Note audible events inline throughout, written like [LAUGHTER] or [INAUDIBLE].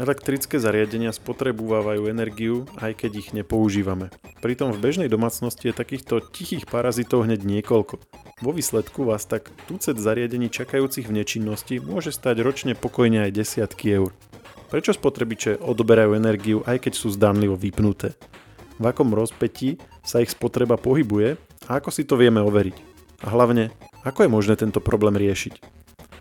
Elektrické zariadenia spotrebúvajú energiu, aj keď ich nepoužívame. Pritom v bežnej domácnosti je takýchto tichých parazitov hneď niekoľko. Vo výsledku vás tak tucet zariadení čakajúcich v nečinnosti môže stať ročne pokojne aj desiatky eur. Prečo spotrebiče odoberajú energiu, aj keď sú zdanlivo vypnuté? V akom rozpetí sa ich spotreba pohybuje a ako si to vieme overiť? A hlavne, ako je možné tento problém riešiť?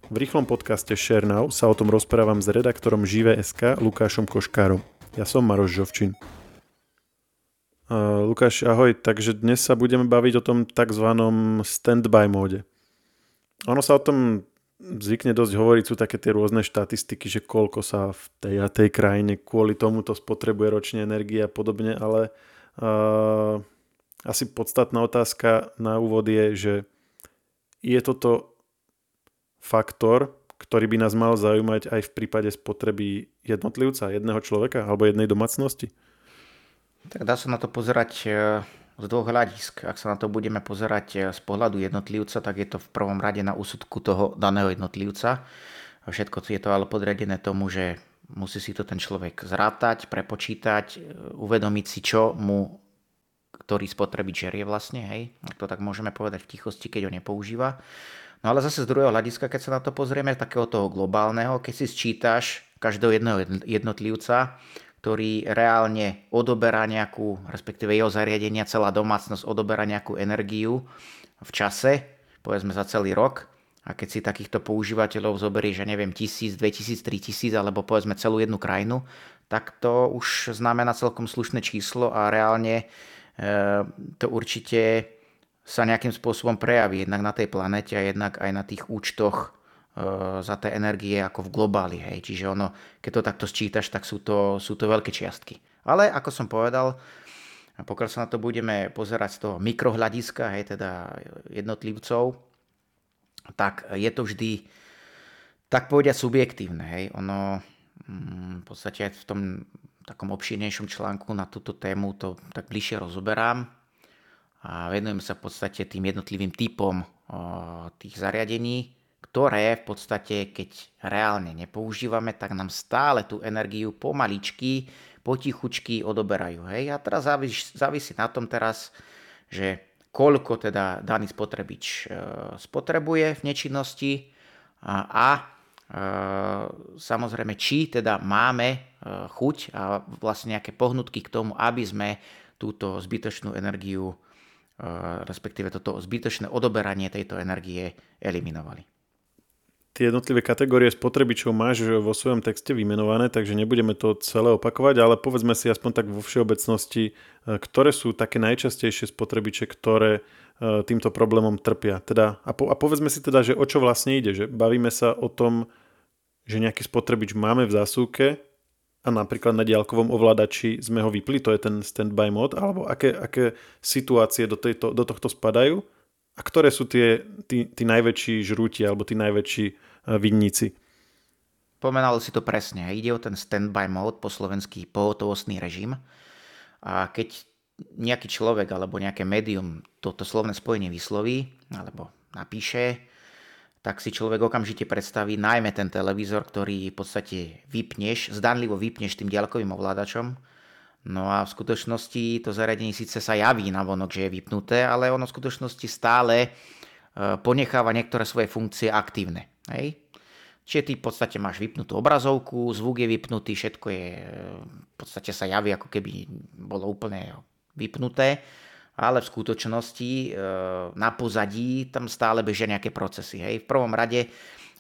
V rýchlom podcaste Share Now sa o tom rozprávam s redaktorom Žive.sk Lukášom Koškárom. Ja som Maroš Žovčin. Uh, Lukáš, ahoj, takže dnes sa budeme baviť o tom tzv. standby móde. Ono sa o tom zvykne dosť hovoriť, sú také tie rôzne štatistiky, že koľko sa v tej a tej krajine kvôli tomuto spotrebuje ročne energie a podobne, ale uh, asi podstatná otázka na úvod je, že je toto faktor, ktorý by nás mal zaujímať aj v prípade spotreby jednotlivca, jedného človeka alebo jednej domácnosti? Tak dá sa na to pozerať e, z dvoch hľadisk. Ak sa na to budeme pozerať e, z pohľadu jednotlivca, tak je to v prvom rade na úsudku toho daného jednotlivca. Všetko je to ale podriadené tomu, že musí si to ten človek zrátať, prepočítať, e, uvedomiť si, čo mu ktorý spotrebič žerie vlastne, hej, to tak môžeme povedať v tichosti, keď ho nepoužíva. No ale zase z druhého hľadiska, keď sa na to pozrieme, takého toho globálneho, keď si sčítaš každého jedného jednotlivca, ktorý reálne odoberá nejakú, respektíve jeho zariadenia, celá domácnosť odoberá nejakú energiu v čase, povedzme za celý rok, a keď si takýchto používateľov zoberieš, že neviem, 1000, 2000, 3000 alebo povedzme celú jednu krajinu, tak to už znamená celkom slušné číslo a reálne e, to určite sa nejakým spôsobom prejaví jednak na tej planete a jednak aj na tých účtoch e, za tie energie ako v globáli. Hej. Čiže ono, keď to takto sčítaš, tak sú to, sú to veľké čiastky. Ale ako som povedal, pokiaľ sa na to budeme pozerať z toho mikrohľadiska, hej, teda jednotlivcov, tak je to vždy tak povediať subjektívne. Hej. Ono mm, v podstate aj v tom takom obšírnejšom článku na túto tému to tak bližšie rozoberám a venujeme sa v podstate tým jednotlivým typom tých zariadení, ktoré v podstate, keď reálne nepoužívame, tak nám stále tú energiu pomaličky, potichučky odoberajú. Hej? A teraz závisí, závisí na tom teraz, že koľko teda daný spotrebič e, spotrebuje v nečinnosti a, a e, samozrejme, či teda máme e, chuť a vlastne nejaké pohnutky k tomu, aby sme túto zbytočnú energiu respektíve toto zbytočné odoberanie tejto energie eliminovali. Tie jednotlivé kategórie spotrebičov máš vo svojom texte vymenované, takže nebudeme to celé opakovať, ale povedzme si aspoň tak vo všeobecnosti, e, ktoré sú také najčastejšie spotrebiče, ktoré e, týmto problémom trpia. Teda, a, po, a povedzme si teda, že o čo vlastne ide, že bavíme sa o tom, že nejaký spotrebič máme v zásuvke a napríklad na diálkovom ovládači sme ho vypli, to je ten standby mod, alebo aké, aké situácie do, tejto, do tohto spadajú a ktoré sú tie, tí, tí najväčší žrúti alebo tí najväčší e, vinníci. Pomenal si to presne. Ide o ten standby mode, po slovenský pohotovostný režim. A keď nejaký človek alebo nejaké médium toto slovné spojenie vysloví alebo napíše, tak si človek okamžite predstaví najmä ten televízor, ktorý v podstate vypneš, zdanlivo vypneš tým diaľkovým ovládačom. No a v skutočnosti to zariadenie síce sa javí na vonok, že je vypnuté, ale ono v skutočnosti stále e, ponecháva niektoré svoje funkcie aktívne. Hej? Čiže ty v podstate máš vypnutú obrazovku, zvuk je vypnutý, všetko je e, v podstate sa javí, ako keby bolo úplne vypnuté ale v skutočnosti e, na pozadí tam stále bežia nejaké procesy. Hej. V prvom rade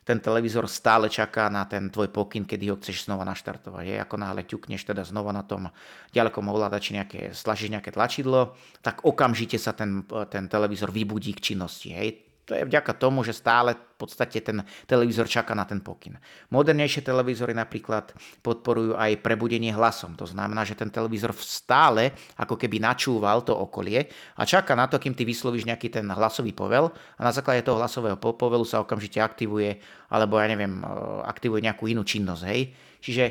ten televízor stále čaká na ten tvoj pokyn, kedy ho chceš znova naštartovať. Hej. Ako náhle ťukneš teda znova na tom ďalekom ovládači nejaké, stlačíš nejaké tlačidlo, tak okamžite sa ten, ten televízor vybudí k činnosti. Hej. To je vďaka tomu, že stále v podstate ten televízor čaká na ten pokyn. Modernejšie televízory napríklad podporujú aj prebudenie hlasom. To znamená, že ten televízor stále ako keby načúval to okolie a čaká na to, kým ty vyslovíš nejaký ten hlasový povel a na základe toho hlasového povelu sa okamžite aktivuje alebo ja neviem, e, aktivuje nejakú inú činnosť. Hej? Čiže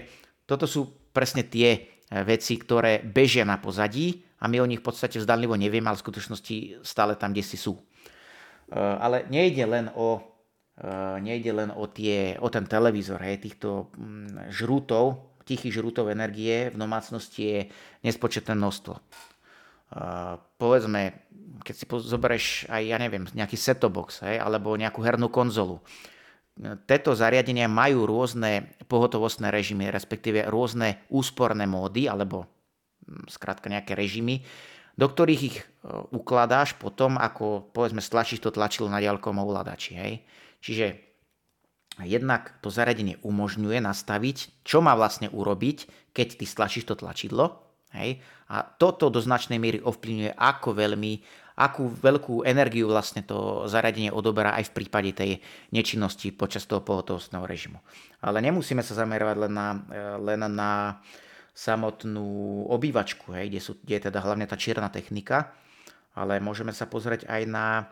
toto sú presne tie e, veci, ktoré bežia na pozadí a my o nich v podstate vzdanlivo nevieme, ale v skutočnosti stále tam, kde si sú. Eh, ale nejde len o, eh, nejde len o, tie, o ten televízor, hej, týchto mm, žrutov, tichých žrutov energie v domácnosti je nespočetné množstvo. povedzme, keď si zoberieš aj, ja neviem, nejaký setobox, hej, alebo nejakú hernú konzolu, tieto zariadenia majú rôzne pohotovostné režimy, respektíve rôzne úsporné módy, alebo skrátka nejaké režimy, do ktorých ich e, ukladáš potom, ako povedzme stlačíš to tlačidlo na ďalkom ovládači. Hej. Čiže jednak to zariadenie umožňuje nastaviť, čo má vlastne urobiť, keď ty stlačíš to tlačidlo. Hej. A toto do značnej miery ovplyvňuje, ako veľmi, akú veľkú energiu vlastne to zariadenie odoberá aj v prípade tej nečinnosti počas toho pohotovostného režimu. Ale nemusíme sa zamerovať len na, e, len na samotnú obývačku, hej, kde, sú, kde je teda hlavne tá čierna technika, ale môžeme sa pozrieť aj na e,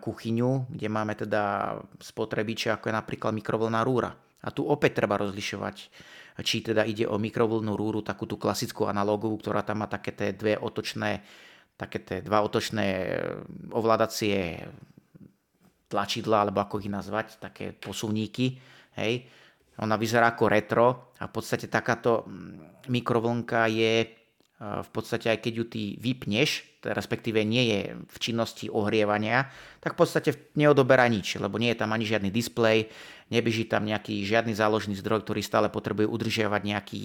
kuchyňu, kde máme teda spotrebiče, ako je napríklad mikrovlná rúra. A tu opäť treba rozlišovať, či teda ide o mikrovlnú rúru, takú tú klasickú analogovú, ktorá tam má také tie dve otočné, také tie dva otočné e, ovládacie tlačidla, alebo ako ich nazvať, také posuvníky, hej, ona vyzerá ako retro a v podstate takáto mm, mikrovlnka je e, v podstate aj keď ju ty vypneš, respektíve nie je v činnosti ohrievania, tak v podstate neodoberá nič, lebo nie je tam ani žiadny displej, nebeží tam nejaký žiadny záložný zdroj, ktorý stále potrebuje udržiavať nejaký,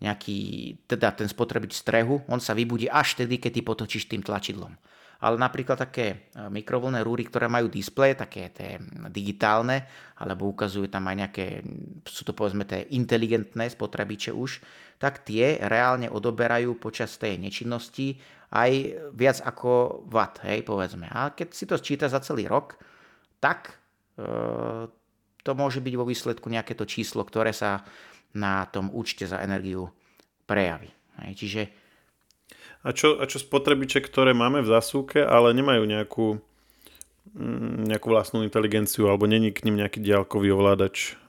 nejaký teda ten spotrebič strehu, on sa vybudí až vtedy, keď ty potočíš tým tlačidlom ale napríklad také e, mikrovlné rúry, ktoré majú displej, také tie digitálne, alebo ukazujú tam aj nejaké, sú to povedzme tie inteligentné spotrebiče už, tak tie reálne odoberajú počas tej nečinnosti aj viac ako watt, hej, povedzme. A keď si to sčíta za celý rok, tak e, to môže byť vo výsledku nejaké to číslo, ktoré sa na tom účte za energiu prejaví. Hej, čiže a čo, a čo spotrebiče, ktoré máme v zasúke, ale nemajú nejakú, mm, nejakú vlastnú inteligenciu alebo není k ním nejaký diálkový ovládač.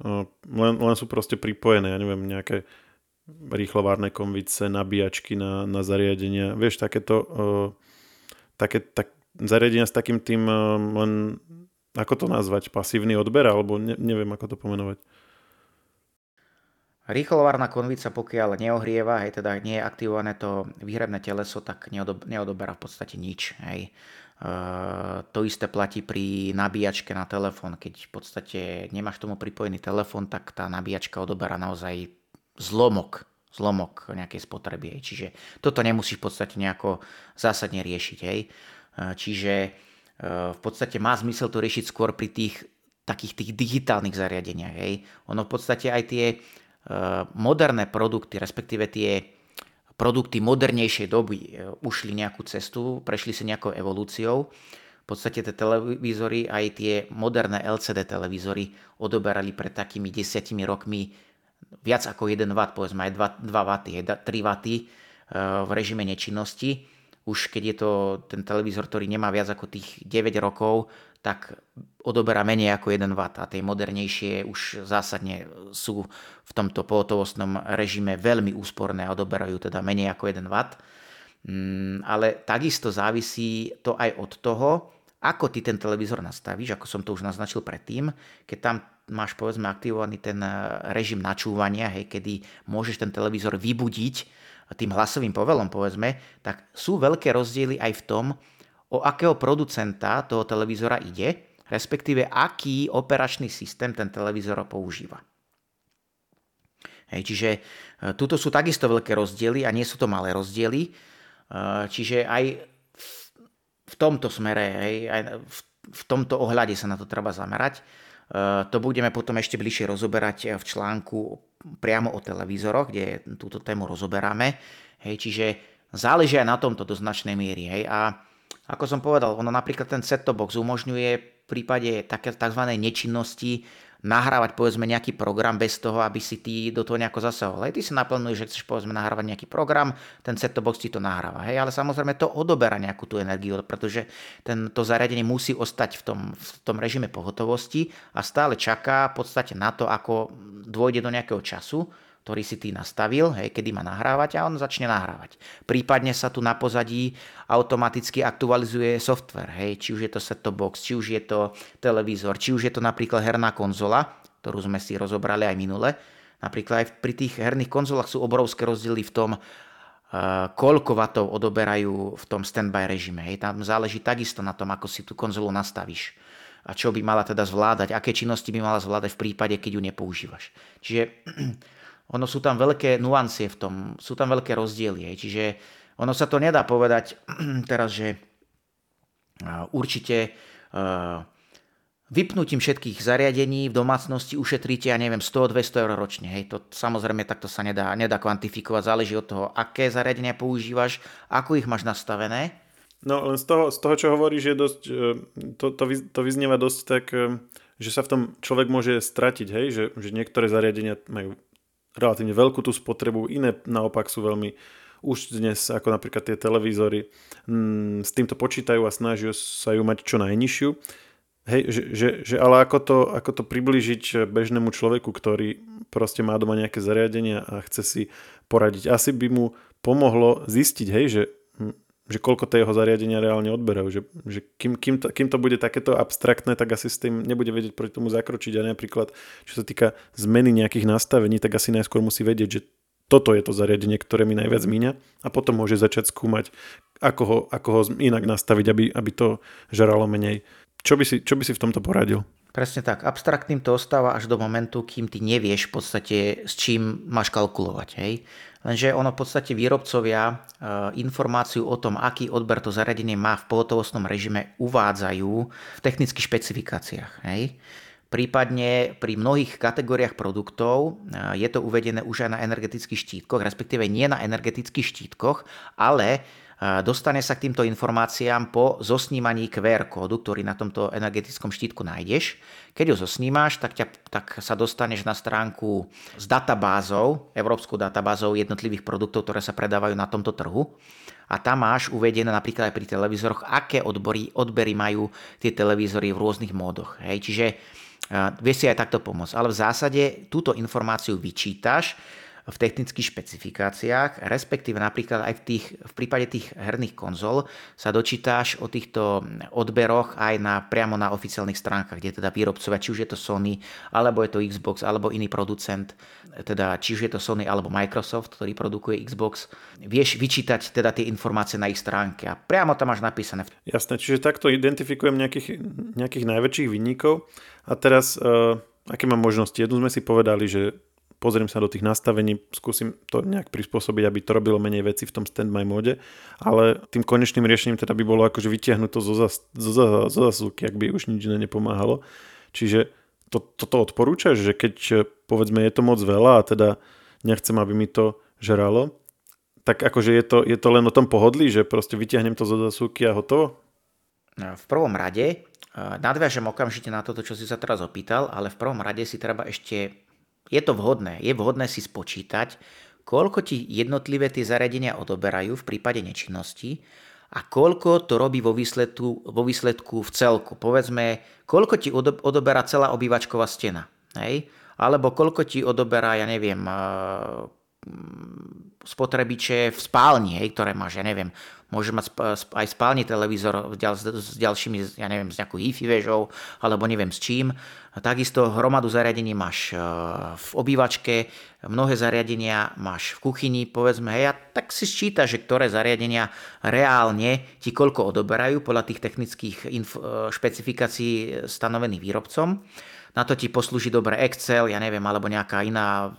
Len, len sú proste pripojené, ja neviem, nejaké rýchlovárne konvice, nabíjačky na, na zariadenia. Vieš, takéto také, tak, zariadenia s takým tým len, ako to nazvať, pasívny odber, alebo ne, neviem, ako to pomenovať. Rýchlovárna konvica, pokiaľ neohrieva, hej, teda nie je aktivované to výhrebné teleso, tak neodob, neodoberá v podstate nič. Hej. E, to isté platí pri nabíjačke na telefón. Keď v podstate nemáš tomu pripojený telefón, tak tá nabíjačka odoberá naozaj zlomok zlomok nejakej spotreby. Hej. Čiže toto nemusíš v podstate nejako zásadne riešiť. Hej. Čiže v podstate má zmysel to riešiť skôr pri tých takých tých digitálnych zariadeniach. Hej. Ono v podstate aj tie moderné produkty, respektíve tie produkty modernejšej doby eh, ušli nejakú cestu, prešli si nejakou evolúciou. V podstate tie televízory, aj tie moderné LCD televízory odoberali pred takými desiatimi rokmi viac ako 1 W, povedzme aj 2, 2 W, 3 W v režime nečinnosti. Už keď je to ten televízor, ktorý nemá viac ako tých 9 rokov, tak odoberá menej ako 1 W a tie modernejšie už zásadne sú v tomto pohotovostnom režime veľmi úsporné a odoberajú teda menej ako 1 W. Mm, ale takisto závisí to aj od toho, ako ty ten televízor nastavíš, ako som to už naznačil predtým, keď tam máš povedzme aktivovaný ten režim načúvania, hej, kedy môžeš ten televízor vybudiť tým hlasovým povelom, povedzme, tak sú veľké rozdiely aj v tom, o akého producenta toho televízora ide, respektíve aký operačný systém ten televízor používa. Hej, čiže e, tuto sú takisto veľké rozdiely a nie sú to malé rozdiely. Čiže aj v, v tomto smere, hej, aj v, v tomto ohľade sa na to treba zamerať. E, to budeme potom ešte bližšie rozoberať v článku priamo o televízoroch, kde túto tému rozoberáme. Hej, čiže záleží aj na tomto do značnej miery. Hej, a ako som povedal, ono napríklad ten set-top box umožňuje v prípade tzv. nečinnosti nahrávať povedzme nejaký program bez toho, aby si ty do toho nejako zasahoval. Hej, ty si naplňuješ, že chceš povedzme nahrávať nejaký program, ten set-top box ti to nahráva. Hej, ale samozrejme to odoberá nejakú tú energiu, pretože tento zariadenie musí ostať v tom, v tom režime pohotovosti a stále čaká v podstate na to, ako dôjde do nejakého času, ktorý si ty nastavil, hej, kedy má nahrávať a on začne nahrávať. Prípadne sa tu na pozadí automaticky aktualizuje software, hej, či už je to set-top box, či už je to televízor, či už je to napríklad herná konzola, ktorú sme si rozobrali aj minule. Napríklad aj pri tých herných konzolách sú obrovské rozdiely v tom, eh, koľko vatov odoberajú v tom standby režime. Hej. Tam záleží takisto na tom, ako si tú konzolu nastavíš a čo by mala teda zvládať, aké činnosti by mala zvládať v prípade, keď ju nepoužívaš. Čiže ono sú tam veľké nuancie v tom, sú tam veľké rozdiely. Čiže ono sa to nedá povedať [CLEARS THROAT] teraz, že určite vypnutím všetkých zariadení v domácnosti ušetríte, ja neviem, 100-200 eur ročne. Hej. To samozrejme takto sa nedá, nedá kvantifikovať, záleží od toho, aké zariadenia používaš, ako ich máš nastavené. No len z toho, z toho čo hovoríš, je dosť, e, to, to, to vyznieva dosť tak, e, že sa v tom človek môže stratiť, hej, že, že niektoré zariadenia majú relatívne veľkú tú spotrebu, iné naopak sú veľmi už dnes, ako napríklad tie televízory, mm, s týmto počítajú a snažia sa ju mať čo najnižšiu. Hej, že, že, že ale ako to, ako to približiť bežnému človeku, ktorý proste má doma nejaké zariadenia a chce si poradiť. Asi by mu pomohlo zistiť, hej, že, hm, že koľko tie jeho zariadenia reálne odberajú. Že, že kým, kým, to, kým to bude takéto abstraktné, tak asi s tým nebude vedieť proti tomu zakročiť. A napríklad, čo sa týka zmeny nejakých nastavení, tak asi najskôr musí vedieť, že toto je to zariadenie, ktoré mi najviac míňa a potom môže začať skúmať, ako ho, ako ho inak nastaviť, aby, aby to žralo menej. Čo by, si, čo by si v tomto poradil? Presne tak. Abstraktným to ostáva až do momentu, kým ty nevieš v podstate, s čím máš kalkulovať. Hej? Lenže ono v podstate výrobcovia e, informáciu o tom, aký odber to zariadenie má v pohotovostnom režime, uvádzajú v technických špecifikáciách. Hej? Prípadne pri mnohých kategóriách produktov e, je to uvedené už aj na energetických štítkoch, respektíve nie na energetických štítkoch, ale Dostane sa k týmto informáciám po zosnímaní QR kódu, ktorý na tomto energetickom štítku nájdeš. Keď ho zosnímáš, tak, ťa, tak sa dostaneš na stránku s databázou, európskou databázou jednotlivých produktov, ktoré sa predávajú na tomto trhu. A tam máš uvedené napríklad aj pri televízoroch, aké odbory, odbery majú tie televízory v rôznych módoch. Hej. Čiže vieš si aj takto pomôcť. Ale v zásade túto informáciu vyčítaš, v technických špecifikáciách, respektíve napríklad aj v, tých, v prípade tých herných konzol sa dočítáš o týchto odberoch aj na, priamo na oficiálnych stránkach, kde teda výrobcovia, či už je to Sony, alebo je to Xbox, alebo iný producent, teda či už je to Sony alebo Microsoft, ktorý produkuje Xbox, vieš vyčítať teda tie informácie na ich stránke a priamo tam máš napísané. Jasné, čiže takto identifikujem nejakých, nejakých najväčších vinníkov a teraz uh, aké mám možnosti? Jednu sme si povedali, že pozriem sa do tých nastavení, skúsim to nejak prispôsobiť, aby to robilo menej veci v tom standby móde, ale tým konečným riešením teda by bolo akože vytiahnuť to zo, zas, zo, zo, zo ak by už nič nepomáhalo. Čiže to, toto odporúčaš, že keď povedzme je to moc veľa a teda nechcem, aby mi to žralo, tak akože je to, je to len o tom pohodlí, že proste vytiahnem to zo zasúky a hotovo? No, v prvom rade, eh, nadviažem okamžite na toto, čo si sa teraz opýtal, ale v prvom rade si treba ešte je to vhodné. Je vhodné si spočítať, koľko ti jednotlivé tie zariadenia odoberajú v prípade nečinnosti a koľko to robí vo výsledku, vo výsledku v celku. Povedzme, koľko ti odoberá celá obývačková stena. Hej? Alebo koľko ti odoberá, ja neviem, spotrebiče v spálni, hej, ktoré máš, ja neviem, môže mať aj spálni televízor s ďalšími, ja neviem, s nejakou hi-fi vežou, alebo neviem s čím. Takisto hromadu zariadení máš e, v obývačke, mnohé zariadenia máš v kuchyni, povedzme, hej, a tak si sčíta, že ktoré zariadenia reálne ti koľko odoberajú podľa tých technických inf- e, špecifikácií stanovených výrobcom. Na to ti poslúži dobre Excel, ja neviem, alebo nejaká iná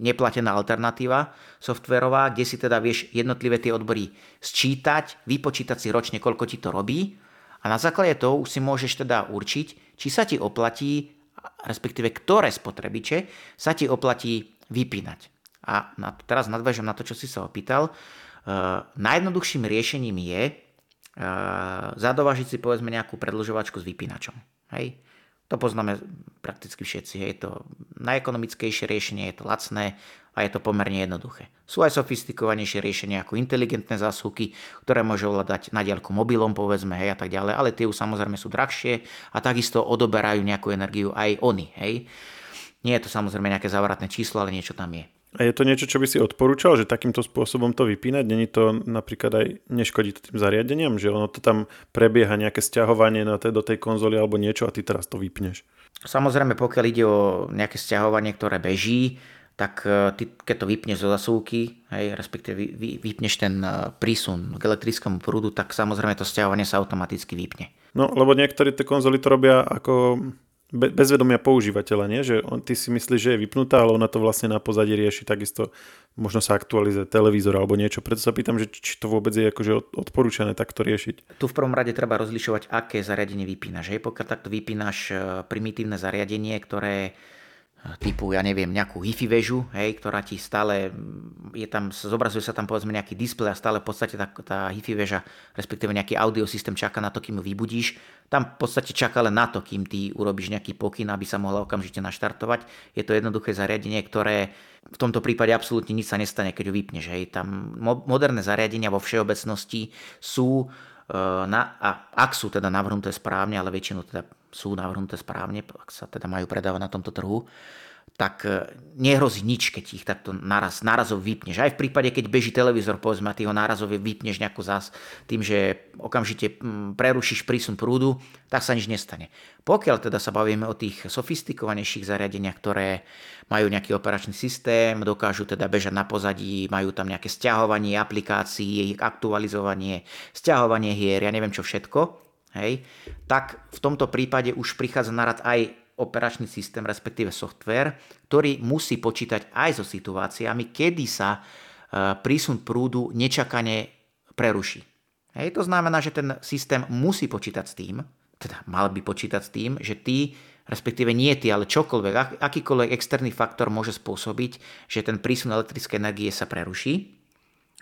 neplatená alternatíva softverová, kde si teda vieš jednotlivé tie odbory sčítať, vypočítať si ročne, koľko ti to robí a na základe toho už si môžeš teda určiť, či sa ti oplatí, respektíve ktoré spotrebiče sa ti oplatí vypínať. A na, teraz nadväžem na to, čo si sa opýtal. Uh, najjednoduchším riešením je uh, zadovažiť si povedzme nejakú predlžovačku s vypínačom. Hej? To poznáme prakticky všetci. Je to najekonomickejšie riešenie, je to lacné a je to pomerne jednoduché. Sú aj sofistikovanejšie riešenia ako inteligentné zásuvky, ktoré môže ovládať na diaľku mobilom, povedzme, hej, a tak ďalej, ale tie už samozrejme sú drahšie a takisto odoberajú nejakú energiu aj oni, hej. Nie je to samozrejme nejaké závratné číslo, ale niečo tam je. A je to niečo, čo by si odporúčal, že takýmto spôsobom to vypínať? Není to napríklad aj neškodí to tým zariadeniam, že ono to tam prebieha nejaké stiahovanie na tej, do tej konzoly alebo niečo a ty teraz to vypneš? Samozrejme, pokiaľ ide o nejaké stiahovanie, ktoré beží, tak e, ty, keď to vypneš zo zasúky, hej, respektíve vy, vy, vypneš ten e, prísun k elektrickému prúdu, tak samozrejme to stiahovanie sa automaticky vypne. No, lebo niektorí tie konzoly to robia ako bez vedomia používateľa, nie? Že on, ty si myslíš, že je vypnutá, ale ona to vlastne na pozadí rieši takisto. Možno sa aktualizuje televízor alebo niečo. Preto sa pýtam, že či to vôbec je akože odporúčané takto riešiť. Tu v prvom rade treba rozlišovať, aké zariadenie vypínaš. Hej? Pokiaľ takto vypínaš e, primitívne zariadenie, ktoré typu, ja neviem, nejakú hi-fi väžu, hej, ktorá ti stále, je tam, zobrazuje sa tam povedzme nejaký displej a stále v podstate tá, tá hi-fi väža, respektíve nejaký audiosystém čaká na to, kým ju vybudíš. Tam v podstate čaká len na to, kým ty urobíš nejaký pokyn, aby sa mohla okamžite naštartovať. Je to jednoduché zariadenie, ktoré v tomto prípade absolútne nič sa nestane, keď ju vypneš. Hej. Tam moderné zariadenia vo všeobecnosti sú na, a ak sú teda navrhnuté správne, ale väčšinu teda sú navrhnuté správne, ak sa teda majú predávať na tomto trhu, tak e, nehrozí nič, keď ich takto naraz, narazov vypneš. Aj v prípade, keď beží televízor, povedzme, a ty ho nárazovie vypneš nejako zás tým, že okamžite prerušíš prísun prúdu, tak sa nič nestane. Pokiaľ teda sa bavíme o tých sofistikovanejších zariadeniach, ktoré majú nejaký operačný systém, dokážu teda bežať na pozadí, majú tam nejaké stiahovanie aplikácií, ich aktualizovanie, stiahovanie hier, ja neviem čo všetko, hej, tak v tomto prípade už prichádza na rad aj operačný systém, respektíve software, ktorý musí počítať aj so situáciami, kedy sa e, prísun prúdu nečakane preruší. Hej, to znamená, že ten systém musí počítať s tým, teda mal by počítať s tým, že ty, respektíve nie ty, ale čokoľvek, akýkoľvek externý faktor môže spôsobiť, že ten prísun elektrickej energie sa preruší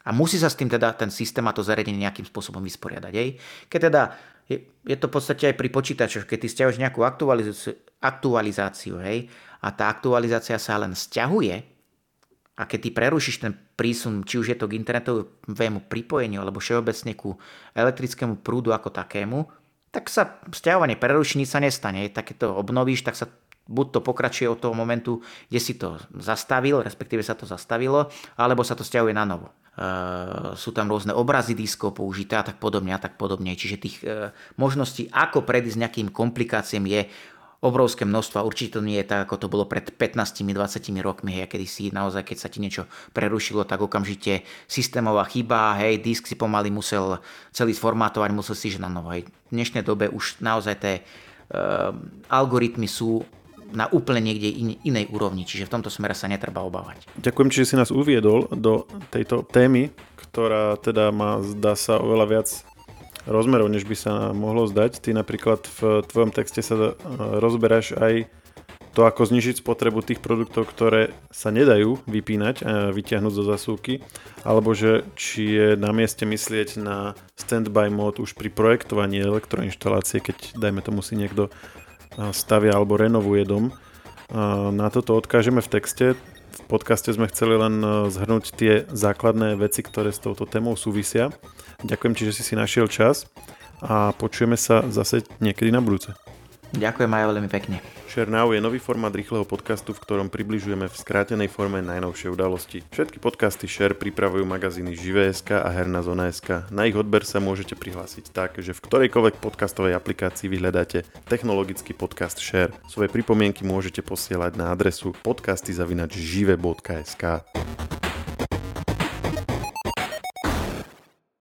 a musí sa s tým teda ten systém a to zariadenie nejakým spôsobom vysporiadať. Hej. Keď teda je, je to v podstate aj pri počítačoch, keď ty stiahuješ nejakú aktualizáciu, aktualizáciu hej, a tá aktualizácia sa len stiahuje, a keď ty prerušíš ten prísun, či už je to k internetovému pripojeniu, alebo všeobecne ku elektrickému prúdu ako takému, tak sa stiahovanie preruší, nič sa nestane. Tak keď to obnovíš, tak sa buď to pokračuje od toho momentu, kde si to zastavil, respektíve sa to zastavilo, alebo sa to stiahuje na novo. Uh, sú tam rôzne obrazy diskov použité a tak podobne a tak podobne. Čiže tých uh, možností, ako predísť nejakým komplikáciám je obrovské množstvo. Určite to nie je tak, ako to bolo pred 15-20 rokmi, hej, kedy si naozaj, keď sa ti niečo prerušilo, tak okamžite systémová chyba, hej, disk si pomaly musel celý sformátovať, musel si že na novo. Hej. V dnešnej dobe už naozaj tie uh, algoritmy sú na úplne niekde in, inej úrovni, čiže v tomto smere sa netreba obávať. Ďakujem, že si nás uviedol do tejto témy, ktorá teda má, zdá sa, oveľa viac rozmerov, než by sa mohlo zdať. Ty napríklad v tvojom texte sa e, rozberáš aj to, ako znižiť spotrebu tých produktov, ktoré sa nedajú vypínať a vyťahnuť zo zasúky, alebo že či je na mieste myslieť na standby mod už pri projektovaní elektroinštalácie, keď dajme tomu si niekto stavia alebo renovuje dom. Na toto odkážeme v texte. V podcaste sme chceli len e, zhrnúť tie základné veci, ktoré s touto témou súvisia. Ďakujem ti, že si si našiel čas a počujeme sa zase niekedy na budúce. Ďakujem aj veľmi pekne. Share Now je nový formát rýchleho podcastu, v ktorom približujeme v skrátenej forme najnovšie udalosti. Všetky podcasty Share pripravujú magazíny Živé.sk a Herná zona.sk. Na ich odber sa môžete prihlásiť tak, že v ktorejkoľvek podcastovej aplikácii vyhľadáte technologický podcast Share. Svoje pripomienky môžete posielať na adresu podcasty.žive.sk.